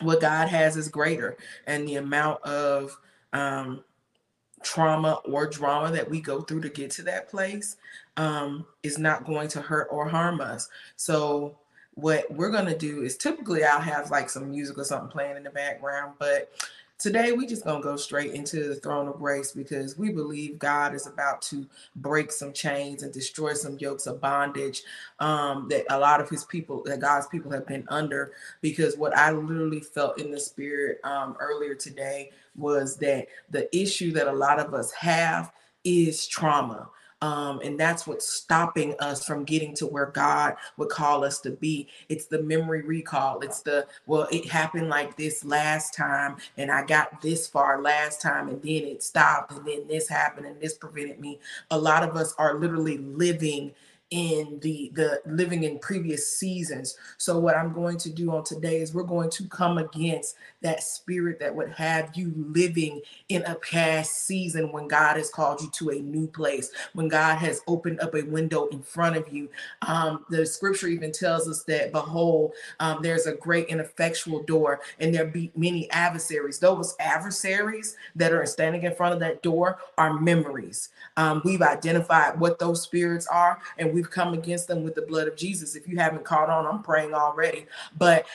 what God has is greater, and the amount of um, trauma or drama that we go through to get to that place um, is not going to hurt or harm us. So what we're going to do is typically I'll have like some music or something playing in the background, but Today, we just gonna go straight into the throne of grace because we believe God is about to break some chains and destroy some yokes of bondage um, that a lot of His people, that God's people, have been under. Because what I literally felt in the spirit um, earlier today was that the issue that a lot of us have is trauma. Um, and that's what's stopping us from getting to where God would call us to be. It's the memory recall. It's the, well, it happened like this last time, and I got this far last time, and then it stopped, and then this happened, and this prevented me. A lot of us are literally living in the the living in previous seasons. So what i'm going to do on today is we're going to come against that spirit that would have you living in a past season when god has called you to a new place when god has opened up a window in front of you. Um, the scripture even tells us that behold um, there's a great and effectual door and there be many adversaries. Those adversaries that are standing in front of that door are memories. Um, we've identified what those spirits are and we've come against them with the blood of Jesus. If you haven't caught on, I'm praying already. But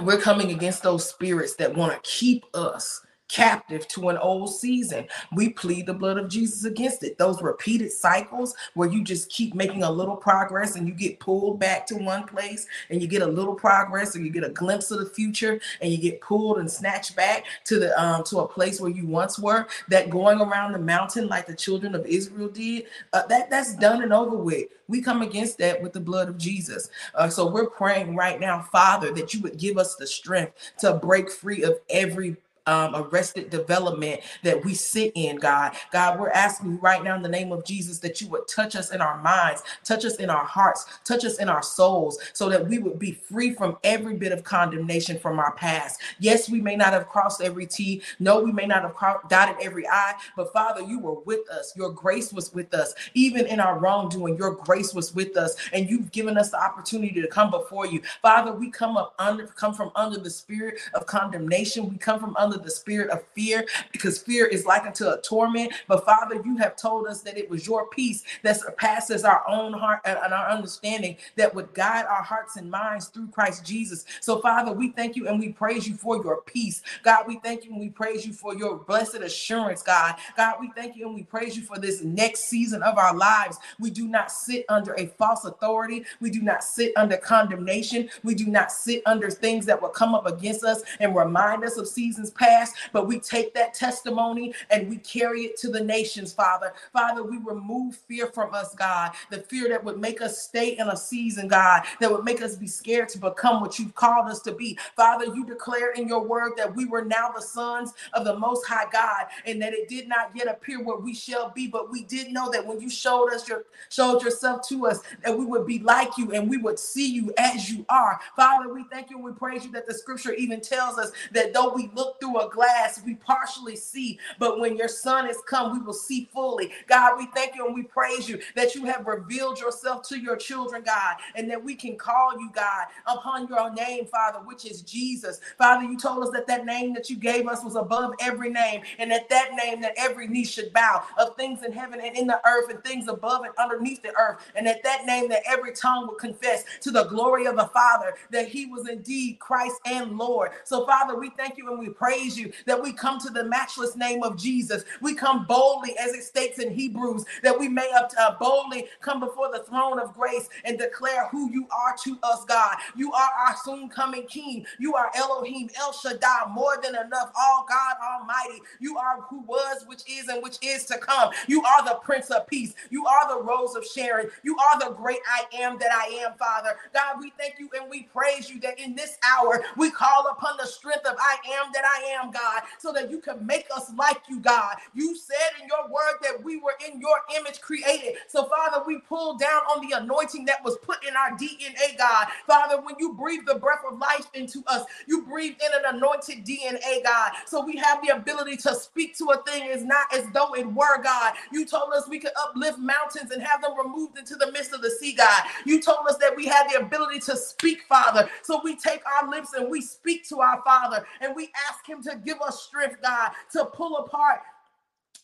we're coming against those spirits that want to keep us captive to an old season. We plead the blood of Jesus against it. Those repeated cycles where you just keep making a little progress and you get pulled back to one place and you get a little progress or you get a glimpse of the future and you get pulled and snatched back to the um to a place where you once were. That going around the mountain like the children of Israel did, uh, that that's done and over with. We come against that with the blood of Jesus. Uh, so we're praying right now, Father, that you would give us the strength to break free of every um, arrested development that we sit in, God. God, we're asking you right now in the name of Jesus that you would touch us in our minds, touch us in our hearts, touch us in our souls, so that we would be free from every bit of condemnation from our past. Yes, we may not have crossed every T. No, we may not have dotted every I, but Father, you were with us. Your grace was with us. Even in our wrongdoing, your grace was with us, and you've given us the opportunity to come before you. Father, we come up under, come from under the spirit of condemnation. We come from under under the spirit of fear because fear is like unto a torment. But Father, you have told us that it was your peace that surpasses our own heart and our understanding that would guide our hearts and minds through Christ Jesus. So, Father, we thank you and we praise you for your peace. God, we thank you and we praise you for your blessed assurance, God. God, we thank you and we praise you for this next season of our lives. We do not sit under a false authority. We do not sit under condemnation. We do not sit under things that will come up against us and remind us of seasons past past, but we take that testimony and we carry it to the nations, Father. Father, we remove fear from us, God, the fear that would make us stay in a season, God, that would make us be scared to become what you've called us to be. Father, you declare in your word that we were now the sons of the Most High God, and that it did not yet appear what we shall be, but we did know that when you showed us your showed yourself to us, that we would be like you and we would see you as you are. Father, we thank you and we praise you that the scripture even tells us that though we look through a glass, we partially see, but when your son is come, we will see fully. God, we thank you and we praise you that you have revealed yourself to your children, God, and that we can call you, God, upon your name, Father, which is Jesus. Father, you told us that that name that you gave us was above every name, and that that name that every knee should bow of things in heaven and in the earth and things above and underneath the earth, and that that name that every tongue will confess to the glory of the Father that he was indeed Christ and Lord. So, Father, we thank you and we praise praise you that we come to the matchless name of Jesus. We come boldly, as it states in Hebrews, that we may uh, boldly come before the throne of grace and declare who you are to us, God. You are our soon coming King. You are Elohim, El Shaddai, more than enough, all God Almighty. You are who was, which is, and which is to come. You are the Prince of Peace. You are the Rose of Sharon. You are the great I am that I am, Father. God, we thank you and we praise you that in this hour we call upon the strength of I am that I am am, God, so that you can make us like you, God. You said in your word that we were in your image created. So, Father, we pull down on the anointing that was put in our DNA, God. Father, when you breathe the breath of life into us, you breathe in an anointed DNA, God. So we have the ability to speak to a thing is not as though it were, God. You told us we could uplift mountains and have them removed into the midst of the sea, God. You told us that we had the ability to speak, Father. So we take our lips and we speak to our Father and we ask Him to give us strength, God, to pull apart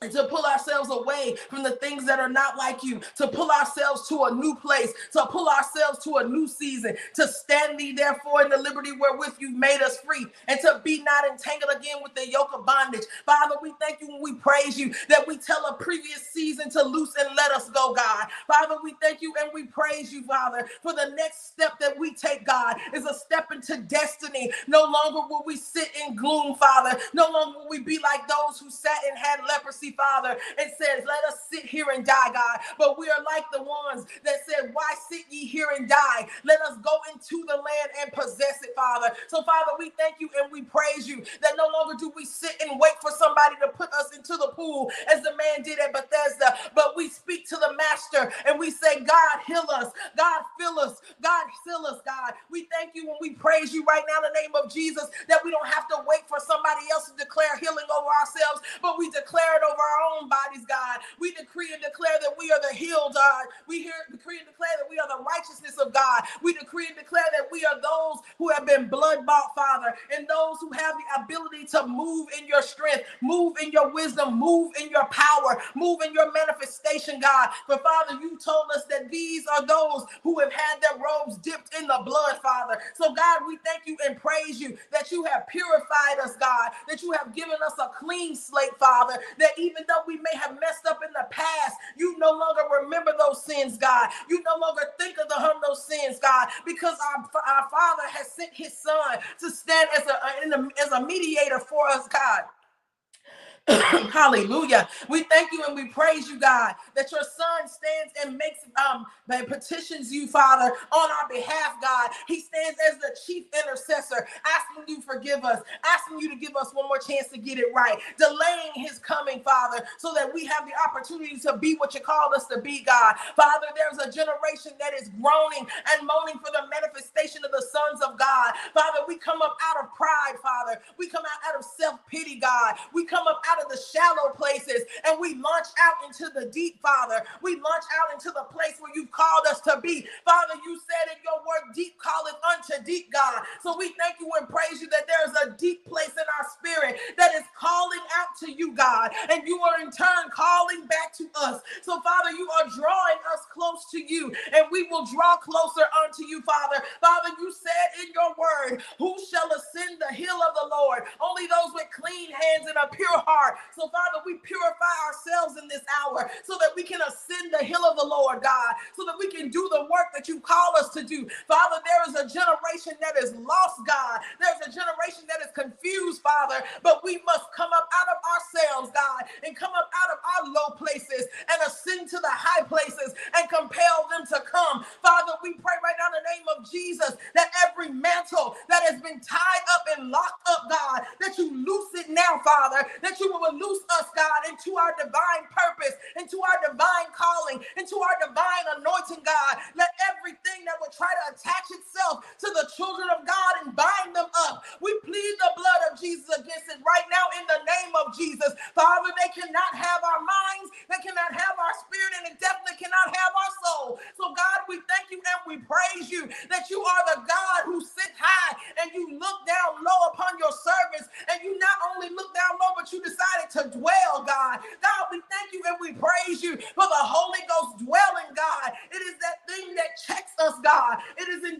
and to pull ourselves away from the things that are not like you, to pull ourselves to a new place, to pull ourselves to a new season, to stand thee therefore in the liberty wherewith you made us free, and to be not entangled again with the yoke of bondage. Father, we thank you and we praise you that we tell a previous season to loose and let us go, God. Father, we thank you and we praise you, Father, for the next step that we take, God, is a step into destiny. No longer will we sit in gloom, Father. No longer will we be like those who sat and had leprosy Father, and says, Let us sit here and die, God. But we are like the ones that said, Why sit ye here and die? Let us go into the land and possess it, Father. So, Father, we thank you and we praise you that no longer do we sit and wait for somebody to put us into the pool as the man did at Bethesda, but we speak to the Master and we say, God, heal us. God, fill us. God, fill us, God. We thank you and we praise you right now in the name of Jesus that we don't have to wait for somebody else to declare healing over ourselves, but we declare it over our own bodies, God. We decree and declare that we are the healed, God. We hear, decree and declare that we are the righteousness of God. We decree and declare that we are those who have been blood bought, Father, and those who have the ability to move in your strength, move in your wisdom, move in your power, move in your manifestation, God. For Father, you told us that these are those who have had their robes dipped in the blood, Father. So, God, we thank you and praise you that you have purified us, God, that you have given us a clean slate, Father, that even even though we may have messed up in the past, you no longer remember those sins, God. You no longer think of the hum those sins, God, because our, our Father has sent His Son to stand as a, as a mediator for us, God. Hallelujah. We thank you and we praise you, God, that your son stands and makes um and petitions you, Father, on our behalf, God. He stands as the chief intercessor, asking you forgive us, asking you to give us one more chance to get it right, delaying his coming, Father, so that we have the opportunity to be what you called us to be, God. Father, there's a generation that is groaning and moaning for the manifestation of the sons of God. Father, we come up out of pride, Father. We come out out of self-pity, God. We come up out of the shallow places and we launch out into the deep, Father. We launch out into the place where you've called us to be. Father, you said in your word, deep calleth unto deep, God. So we thank you and praise you that there's a deep place in our spirit that is calling out to you, God, and you are in turn calling back to us. So, Father, you are drawing us close to you, and we will draw closer unto you, Father. Father, you said in your word, Who shall ascend the hill of the Lord? Only those with clean hands and a pure heart heart. So, Father, we purify ourselves in this hour so that we can ascend the hill of the Lord, God, so that we can do the work that you call us to do. Father, there is a generation that is lost, God. There's a generation that is confused, Father, but we must come up out of ourselves, God, and come up out of our low places and ascend to the high places and compel them to come. Father, we pray right now in the name of Jesus that every mantle that has been tied up and locked up, God, that you loose it now, Father, that you will loose us, God, into our divine purpose, into our divine calling, into our divine anointing, God. Let everything that will try to attach itself to the children of God and bind them up. We plead the blood of Jesus against it right now in the name of Jesus. Father, they cannot have our minds, they cannot have our spirit, and it definitely cannot have our soul. So, God, we thank you and we praise you that you are the God who sits high and you look down low upon your servants, and you not only look down low, but you decided to dwell, God. God, we thank you and we praise you for the Holy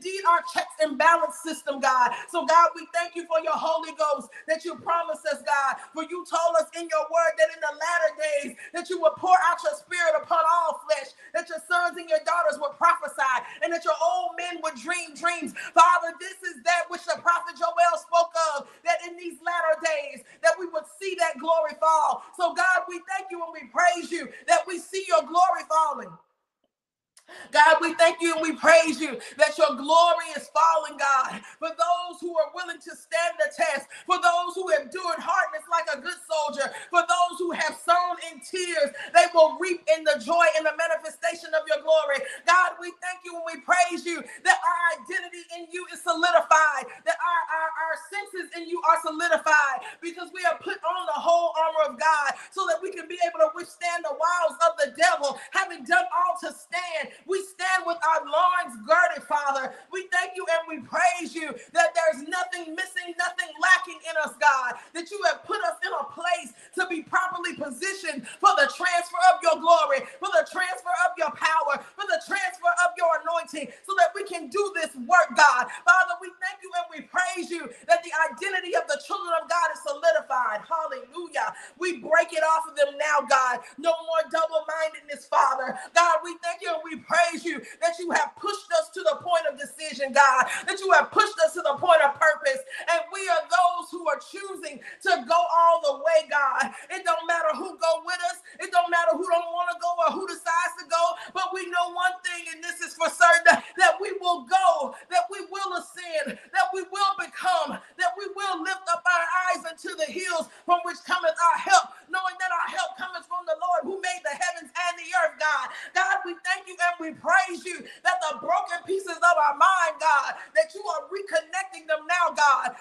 indeed our checks and balance system, God. So, God, we thank you for your Holy Ghost that you promised us, God. For you told us in your word that in the latter days that you would pour out your spirit upon all flesh, that your sons and your daughters would prophesy, and that your old men would dream dreams. Father, this is that which the prophet Joel spoke of, that in these latter days that we would see that glory glory fall. So, God, we thank you and we praise you that we see your glory falling. God, we thank you and we praise you that your glory is falling, God, for those who are willing to stand the test, for those who endured hardness like a good soldier, for those who have sown in tears, they will reap in the joy and the manifestation of your glory. God, we thank you and we praise you that our identity in you is solidified, that our, our, our senses in you are solidified because we are put on the whole armor of God so that we can be able to withstand the wiles of the devil, having done all to stand we stand with our loins girded, Father. We thank you and we praise you that there's nothing missing, nothing lacking in us, God, that you have put us in a place to be properly positioned for the transfer of your glory, for the transfer of your power, for the transfer of your anointing, so that we can do this work, God. Father, we thank you and we praise you that the identity of the children of God is solidified. Hallelujah. We break it off of them now, God. No more double mindedness, Father. God, we thank you and we praise you that you have pushed us to the point of decision, God, that you have pushed us to the point of purpose. And we are those who are choosing to go all the way, God. It don't matter who go with us, it don't matter who don't want to go or who decides to go, but we know one thing, and this is for certain that we will go, that we will ascend, that we will become, that we will lift up our eyes unto the hills from which cometh our help, our mind, God, that you are reconnecting them now, God,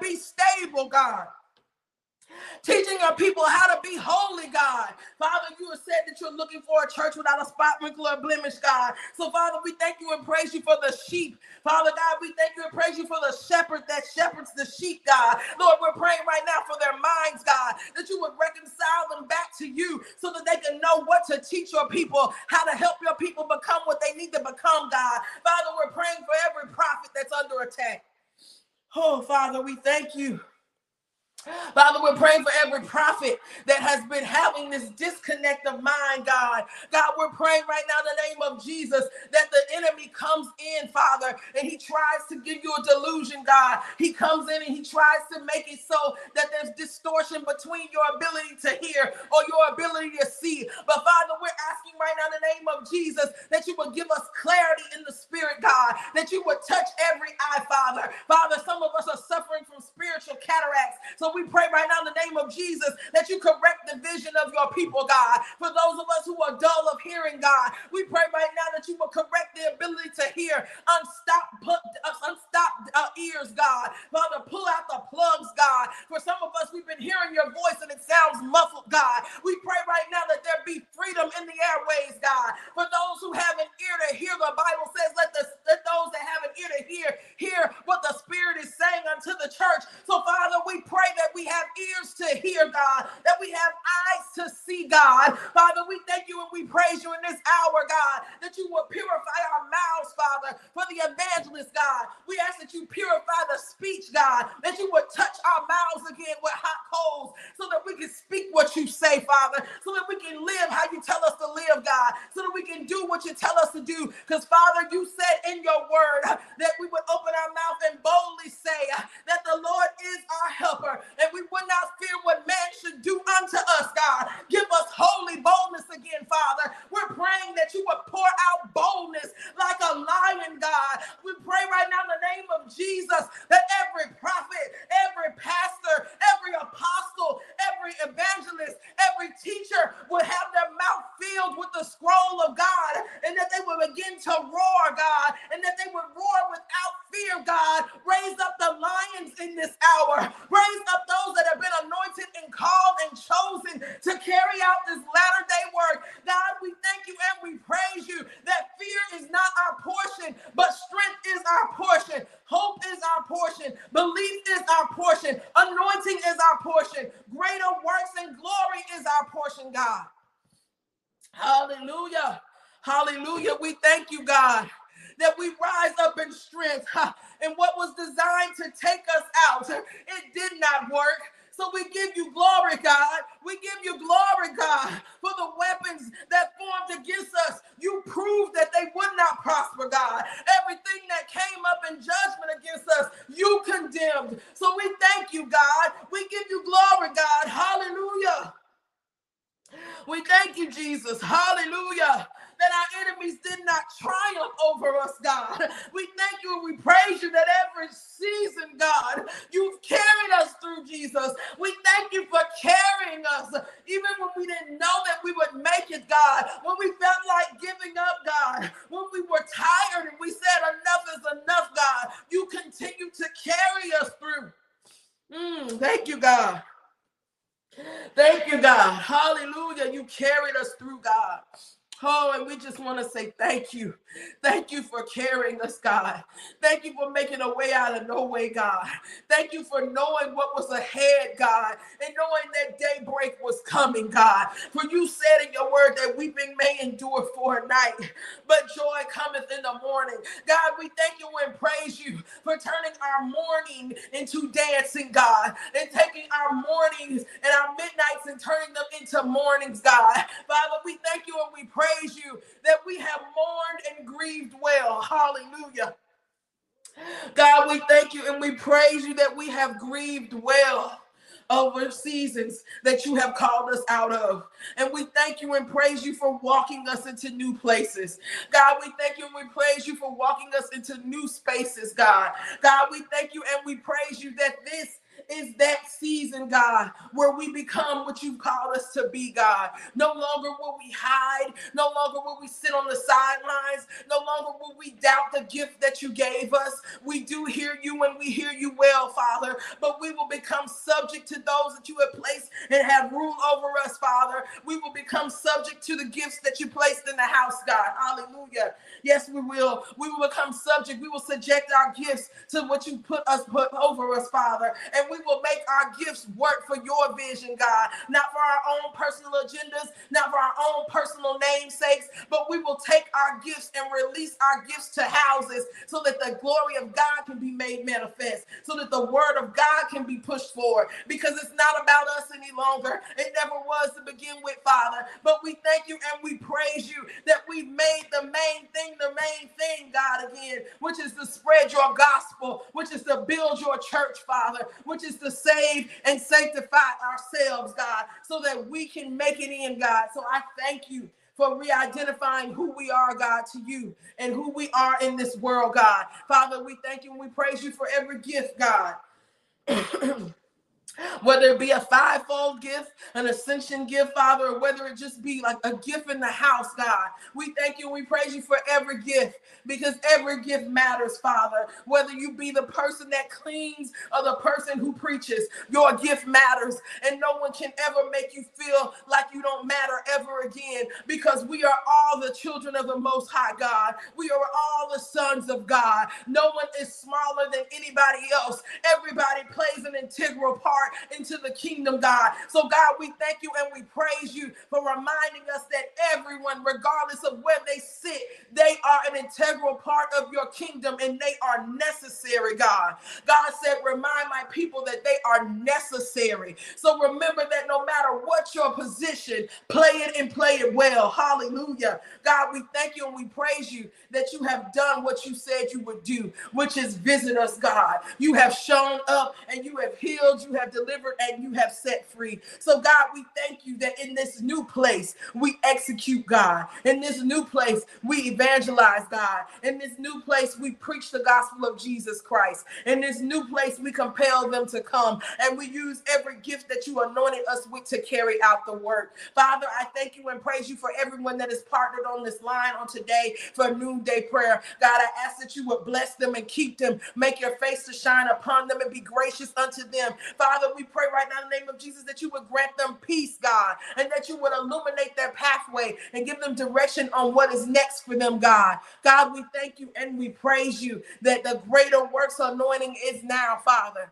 be stable, God teaching your people how to be holy, God. Father, you have said that you're looking for a church without a spot, wrinkle, or blemish, God. So, Father, we thank you and praise you for the sheep. Father God, we thank you and praise you for the shepherd that shepherds the sheep, God. Lord, we're praying right now for their minds, God, that you would reconcile them back to you so that they can know what to teach your people, how to help your people become what they need to become, God. Father, we're praying for every prophet that's under attack. Oh, Father, we thank you. Father, we're praying for every prophet that has been having this disconnect of mind, God. God, we're praying right now in the name of Jesus that the enemy comes in, Father, and he tries to give you a delusion, God. He comes in and he tries to make it so that there's distortion between your ability to hear or your ability to see. But Father, we're asking right now in the name of Jesus that you would give us clarity in the spirit, God, that you would touch every eye, Father. Father, some of us are suffering from spiritual cataracts. So we pray right now in the name of Jesus that you correct the vision of your people, God. For those of us who are dull of hearing, God, we pray right now that you will correct the ability to hear, unstopped, uh, uh, ears, God. Father, pull out the plugs, God. For some of us, we've been hearing your voice and it sounds muffled, God. We pray right now that there be freedom in the airways, God. For those who have an ear to hear, the Bible says, let, the, let those that have an ear to hear, hear what the Spirit is saying unto the church. So, Father, we pray that we have ears to hear, God, that we have eyes to see, God. Father, we thank you and we praise you in this hour, God, that you will purify our mouths, Father, for the evangelist, God. We ask that you purify the speech, God, that you would touch our mouths again with hot coals so that we can speak what you say, Father, so that we can live how you tell us to live, God, so that we can do what you tell us to do. Because, Father, you said in your word that we would open our mouth and boldly say that the Lord is our helper and we would not fear what man should do unto us, God. Give us holy boldness again, Father. We're praying that you would pour out boldness like a lion, God. We pray right now in the name of Jesus that every prophet, every pastor, every apostle, every evangelist, every teacher would have their mouth filled with the scroll of God and that they would begin to roar, God, and that they would roar without fear, God. Raise up the lions in this hour. Raise up those that have been anointed and called and chosen to carry out this latter day work. God, we thank you and we praise you that fear is not our portion, but strength is our portion. Hope is our portion. Belief is our portion. Anointing is our portion. Greater works and glory is our portion, God. Hallelujah. Hallelujah. We thank you, God that we rise up in strength. And what was designed to take us out, it did not work. So we give you glory, God. We give you glory, God, for the weapons that formed against us. You proved that they would not prosper, God. Everything that came up in judgment against us, you condemned. So we thank you, God. We give you glory, God. Hallelujah. We thank you, Jesus. Hallelujah that our enemies did not triumph over us, God. We thank you and we praise you that every season, God, you've carried us through, Jesus. We thank you for carrying us, even when we didn't know that we would make it, God, when we felt like giving up, God, when we were tired and we said, enough is enough, God. You continue to carry us through. Mm, thank you, God. Thank you, God. Hallelujah. You carried us through, God. Oh, and we just want to say thank you. Thank you for carrying us, God. Thank you for making a way out of no way, God. Thank you for knowing what was ahead, God, and knowing that daybreak was coming, God. For you said in your word that weeping may endure for a night, but joy cometh in the morning. God, we thank you and praise you for turning our mourning into dancing, God, and taking our mornings and our midnights and turning them into mornings, God. Father, we thank you and we praise praise you that we have mourned and grieved well. Hallelujah. God, we thank you and we praise you that we have grieved well over seasons that you have called us out of. And we thank you and praise you for walking us into new places. God, we thank you and we praise you for walking us into new spaces, God. God, we thank you and we praise you that this is that season, God, where we become what you've called us to be, God. No longer will we hide. No longer will we sit on the sidelines. No longer will we doubt the gift that you gave us. We do hear you and we hear you well, Father, but we will become subject to those that you have placed and have rule over us, Father. We will become subject to the gifts that you placed in the house, God. Hallelujah. Yes, we will. We will become subject. We will subject our gifts to what you put us put over us, Father. And we will make our gifts work for your vision, God. Not for our own personal agendas, not for our own personal namesakes, but we will take our gifts and release our gifts to houses so that the glory of God can be made manifest, so that the word of God can be pushed forward. Because it's not about us any longer. It never was to begin with, Father. But we thank you and we praise you that we've made the main thing the main thing, God, again, which is to spread your gospel, which is to build your church, Father, which is to save and sanctify ourselves, God, so that we can make it in, God. So I thank you for re-identifying who we are, God, to you and who we are in this world, God. Father, we thank you and we praise you for every gift, God. whether it be a fivefold gift, an ascension gift, Father, or whether it just be like a gift in the house, God. We thank you and we praise you for every gift because every gift matters, Father. Whether you be the person that cleans or the person who preaches, your gift matters. And no one can ever make you feel like you don't matter ever again because we are all the children of the Most High God. We are all the sons of God. No one is smaller than anybody else. Everybody plays an integral part into the kingdom, God. So, God, we thank you and we praise you for reminding us that everyone, regardless of where they sit, they are an integral part of your kingdom and they are necessary, God. God said, Remind my people that they are necessary. So, remember that no matter what your position, play it and play it well. Hallelujah. God, we thank you and we praise you that you have done what you said you would do, which is visit us, God. You have shown up and you have healed, you have delivered, and you have set free. So, God, we thank you that in this new place, we execute, God. In this new place, we evangelize, God. In this new place, we preach the gospel of Jesus Christ. In this new place, we compel them to come and we use every gift that you anointed us with to carry out the work. Father, I thank you and praise you for everyone that is partnered on this line on today for noonday prayer. God, I ask that you would bless them and keep them, make your face to shine upon them and be gracious unto them. Father, we pray right now in the name of Jesus that you would grant them peace, God, and that you would illuminate their pathway and give them direction on what is next for them, God. God, we thank you and we praise you that the greater works anointing is now, Father.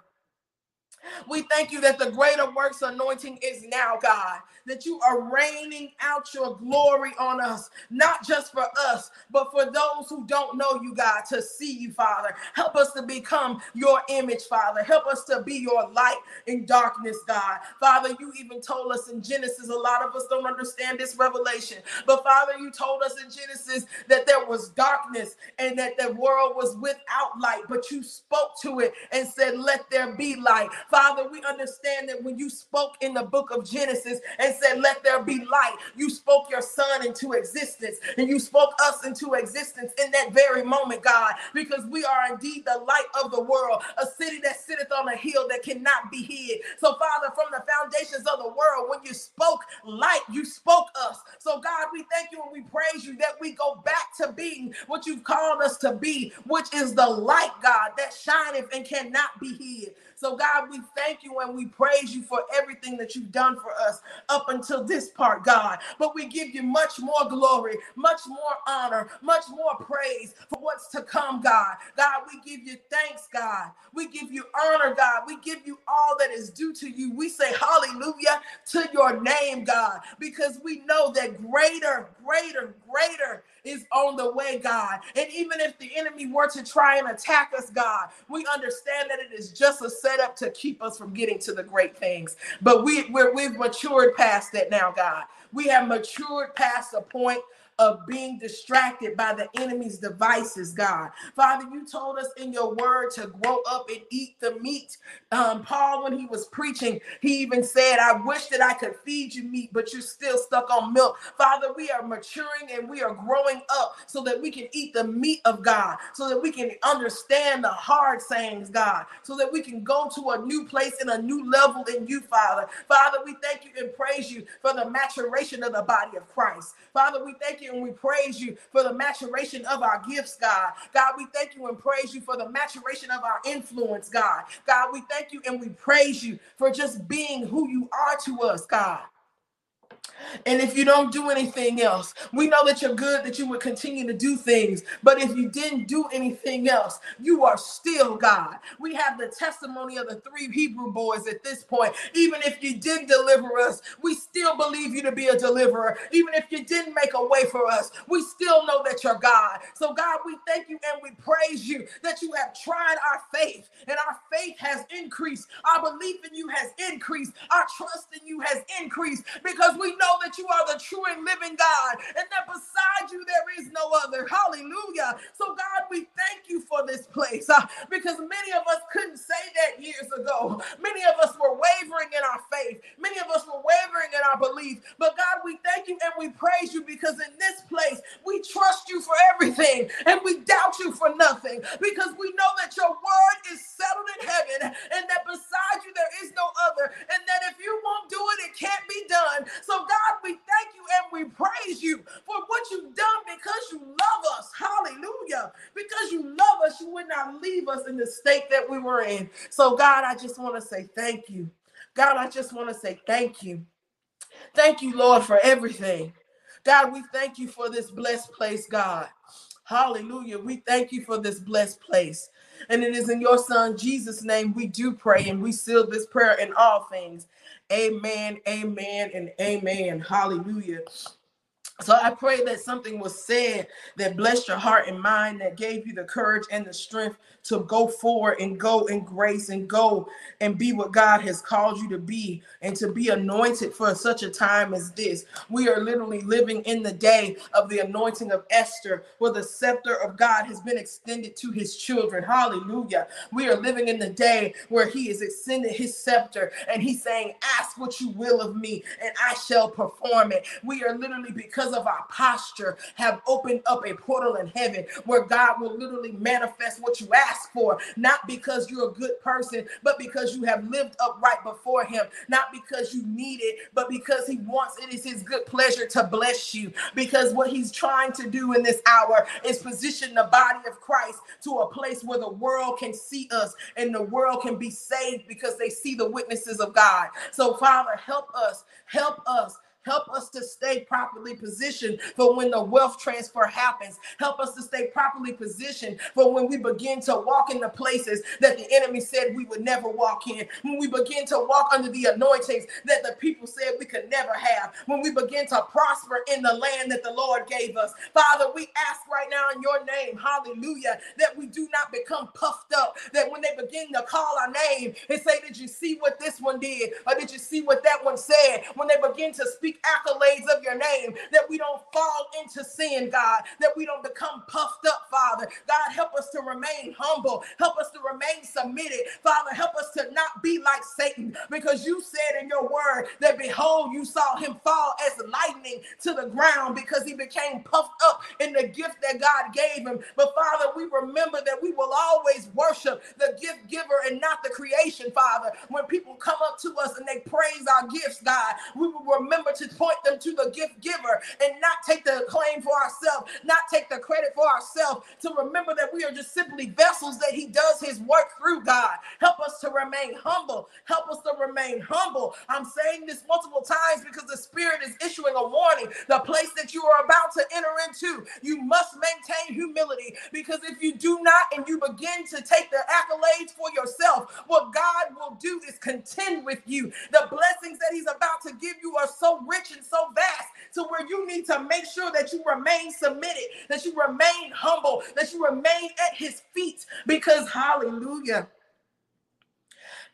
We thank you that the greater works anointing is now, God, that you are raining out your glory on us, not just for us, but for those who don't know you, God, to see you, Father. Help us to become your image, Father. Help us to be your light in darkness, God. Father, you even told us in Genesis, a lot of us don't understand this revelation, but Father, you told us in Genesis that there was darkness and that the world was without light, but you spoke to it and said, Let there be light. Father, we understand that when you spoke in the book of Genesis and said, Let there be light, you spoke your son into existence and you spoke us into existence in that very moment, God, because we are indeed the light of the world, a city that sitteth on a hill that cannot be hid. So, Father, from the foundations of the world, when you spoke light, you spoke us. So, God, we thank you and we praise you that we go back to being what you've called us to be, which is the light, God, that shineth and cannot be hid. So, God, we thank you and we praise you for everything that you've done for us up until this part, God. But we give you much more glory, much more honor, much more praise for what's to come, God. God, we give you thanks, God. We give you honor, God. We give you all that is due to you. We say hallelujah to your name, God, because we know that greater, greater, greater is on the way, God. And even if the enemy were to try and attack us, God, we understand that it is just a setup to keep us from getting to the great things. But we, we're, we've matured past that now, God. We have matured past the point of being distracted by the enemy's devices, God. Father, you told us in your word to grow up and eat the meat. Um, Paul, when he was preaching, he even said, I wish that I could feed you meat, but you're still stuck on milk. Father, we are maturing and we are growing up so that we can eat the meat of God, so that we can understand the hard sayings, God, so that we can go to a new place and a new level in you, Father. Father, we thank you and praise you for the maturation of the body of Christ. Father, we thank you you and we praise you for the maturation of our gifts, God. God, we thank you and praise you for the maturation of our influence, God. God, we thank you and we praise you for just being who you are to us, God. And if you don't do anything else, we know that you're good, that you would continue to do things. But if you didn't do anything else, you are still God. We have the testimony of the three Hebrew boys at this point. Even if you did deliver us, we still believe you to be a deliverer. Even if you didn't make a way for us, we still know that you're God. So, God, we thank you and we praise you that you have tried our faith and our faith has increased. Our belief in you has increased. Our trust in you has increased because we know that you are the true and living God and that beside you there is no other. Hallelujah. So, God, we thank you for this place uh, because many of us couldn't say that years ago. Many of us were wavering in our faith, many of us were wavering in our belief. But, God, we thank you and we praise you because in this place we trust you for everything and we doubt you for nothing because we know that your word is settled in heaven and that beside you there is no other and that if you won't do it, it can't be done. So, God, we thank you and we praise you for what you've done because you love us. Hallelujah. Because you love us, you would not leave us in the state that we were in. So, God, I just want to say thank you. God, I just want to say thank you. Thank you, Lord, for everything. God, we thank you for this blessed place, God. Hallelujah. We thank you for this blessed place. And it is in your son Jesus' name we do pray and we seal this prayer in all things. Amen, amen, and amen. Hallelujah. So I pray that something was said that blessed your heart and mind, that gave you the courage and the strength to go forward and go in grace and go and be what God has called you to be and to be anointed for such a time as this. We are literally living in the day of the anointing of Esther, where the scepter of God has been extended to his children. Hallelujah. We are living in the day where he has extended his scepter and he's saying, Ask what you will of me, and I shall perform it. We are literally, because of our posture, have opened up a portal in heaven where God will literally manifest what you ask ask for, not because you're a good person, but because you have lived upright before Him, not because you need it, but because He wants it is His good pleasure to bless you. Because what He's trying to do in this hour is position the body of Christ to a place where the world can see us and the world can be saved because they see the witnesses of God. So, Father, help us, help us Help us to stay properly positioned for when the wealth transfer happens. Help us to stay properly positioned for when we begin to walk in the places that the enemy said we would never walk in. When we begin to walk under the anointings that the people said we could never have. When we begin to prosper in the land that the Lord gave us. Father, we ask right now in your name, hallelujah, that we do not become puffed up. That when they begin to call our name and say, Did you see what this one did? Or did you see what that one said? When they begin to speak accolades of your name, that we don't fall into sin, God, that we don't become puffed up, Father. God, help us to remain humble. Help us to remain submitted. Father, help us to not be like Satan because you said in your word that behold, you saw him fall as lightning to the ground because he became puffed up in the gift that God gave him. But Father, we remember that we will always worship the gift giver and not the creation, Father. When people come up to us and they praise our gifts, God, we will remember to point them to the gift giver and not take the claim for ourselves, not take the credit for ourselves, to remember that we are just simply vessels that he does his work through, God. Help us to remain humble. Help us to remain humble. I'm saying this multiple times because the Spirit is issuing a warning. The place that you are about to enter into, you must maintain humility because if you do not and you begin to take the accolades for yourself, what God will do is contend with you. The blessings that He's about to give you are so rich and so vast to where you need to make sure that you remain submitted, that you remain humble, that you remain at His feet because, hallelujah.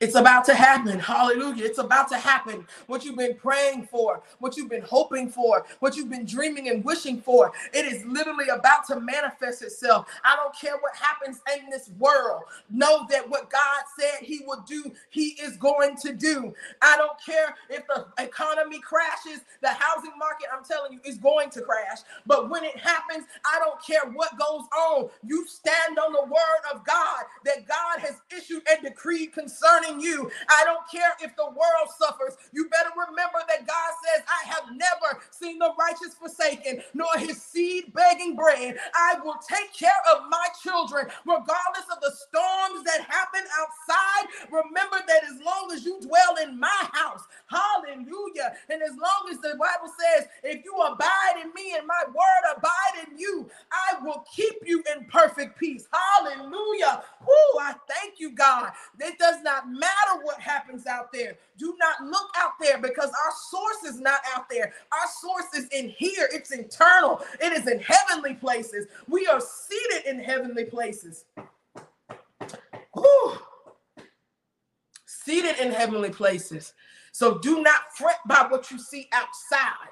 It's about to happen. Hallelujah. It's about to happen. What you've been praying for, what you've been hoping for, what you've been dreaming and wishing for. It is literally about to manifest itself. I don't care what happens in this world. Know that what God said he would do, he is going to do. I don't care if the economy crashes, the housing market, I'm telling you, is going to crash. But when it happens, I don't care what goes on. You stand on the word of God that God has issued and decreed concerning you. I don't care if the world suffers. You better remember that God says, I have never seen the righteous forsaken, nor his seed begging bread. I will take care of my children, regardless of the storms that happen outside. Remember that as long as you dwell in my house, hallelujah. And as long as the Bible says, if you abide in me and my word abide in you, I will keep you in perfect peace. Hallelujah. Woo, I thank you, God. It does not matter what happens out there. Do not look out there because our source not out there. Our source is in here. It's internal. It is in heavenly places. We are seated in heavenly places. Whew. Seated in heavenly places. So do not fret by what you see outside.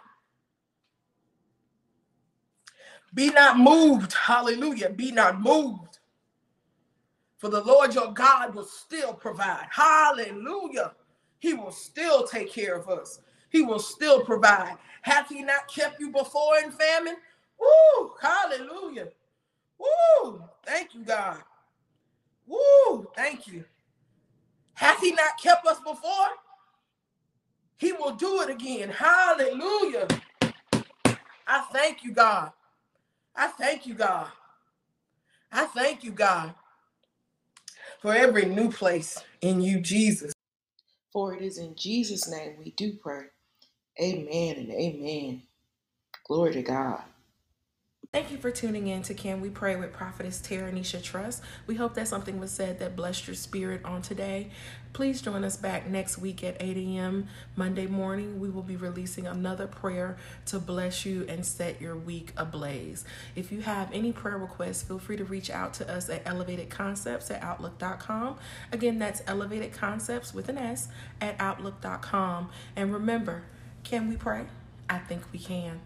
Be not moved. Hallelujah. Be not moved for the Lord your God will still provide. Hallelujah. He will still take care of us. He will still provide. Hath he not kept you before in famine? Woo! Hallelujah. Woo! Thank you, God. Woo! Thank you. Hath he not kept us before? He will do it again. Hallelujah. I thank you, God. I thank you, God. I thank you, God for every new place in you, Jesus. For it is in Jesus' name we do pray. Amen and amen. Glory to God. Thank you for tuning in to Can We Pray with Prophetess Tara Nisha Trust. We hope that something was said that blessed your spirit on today. Please join us back next week at 8 a.m. Monday morning. We will be releasing another prayer to bless you and set your week ablaze. If you have any prayer requests, feel free to reach out to us at Elevated Concepts at Outlook.com. Again, that's Elevated Concepts with an S at Outlook.com. And remember, can we pray? I think we can.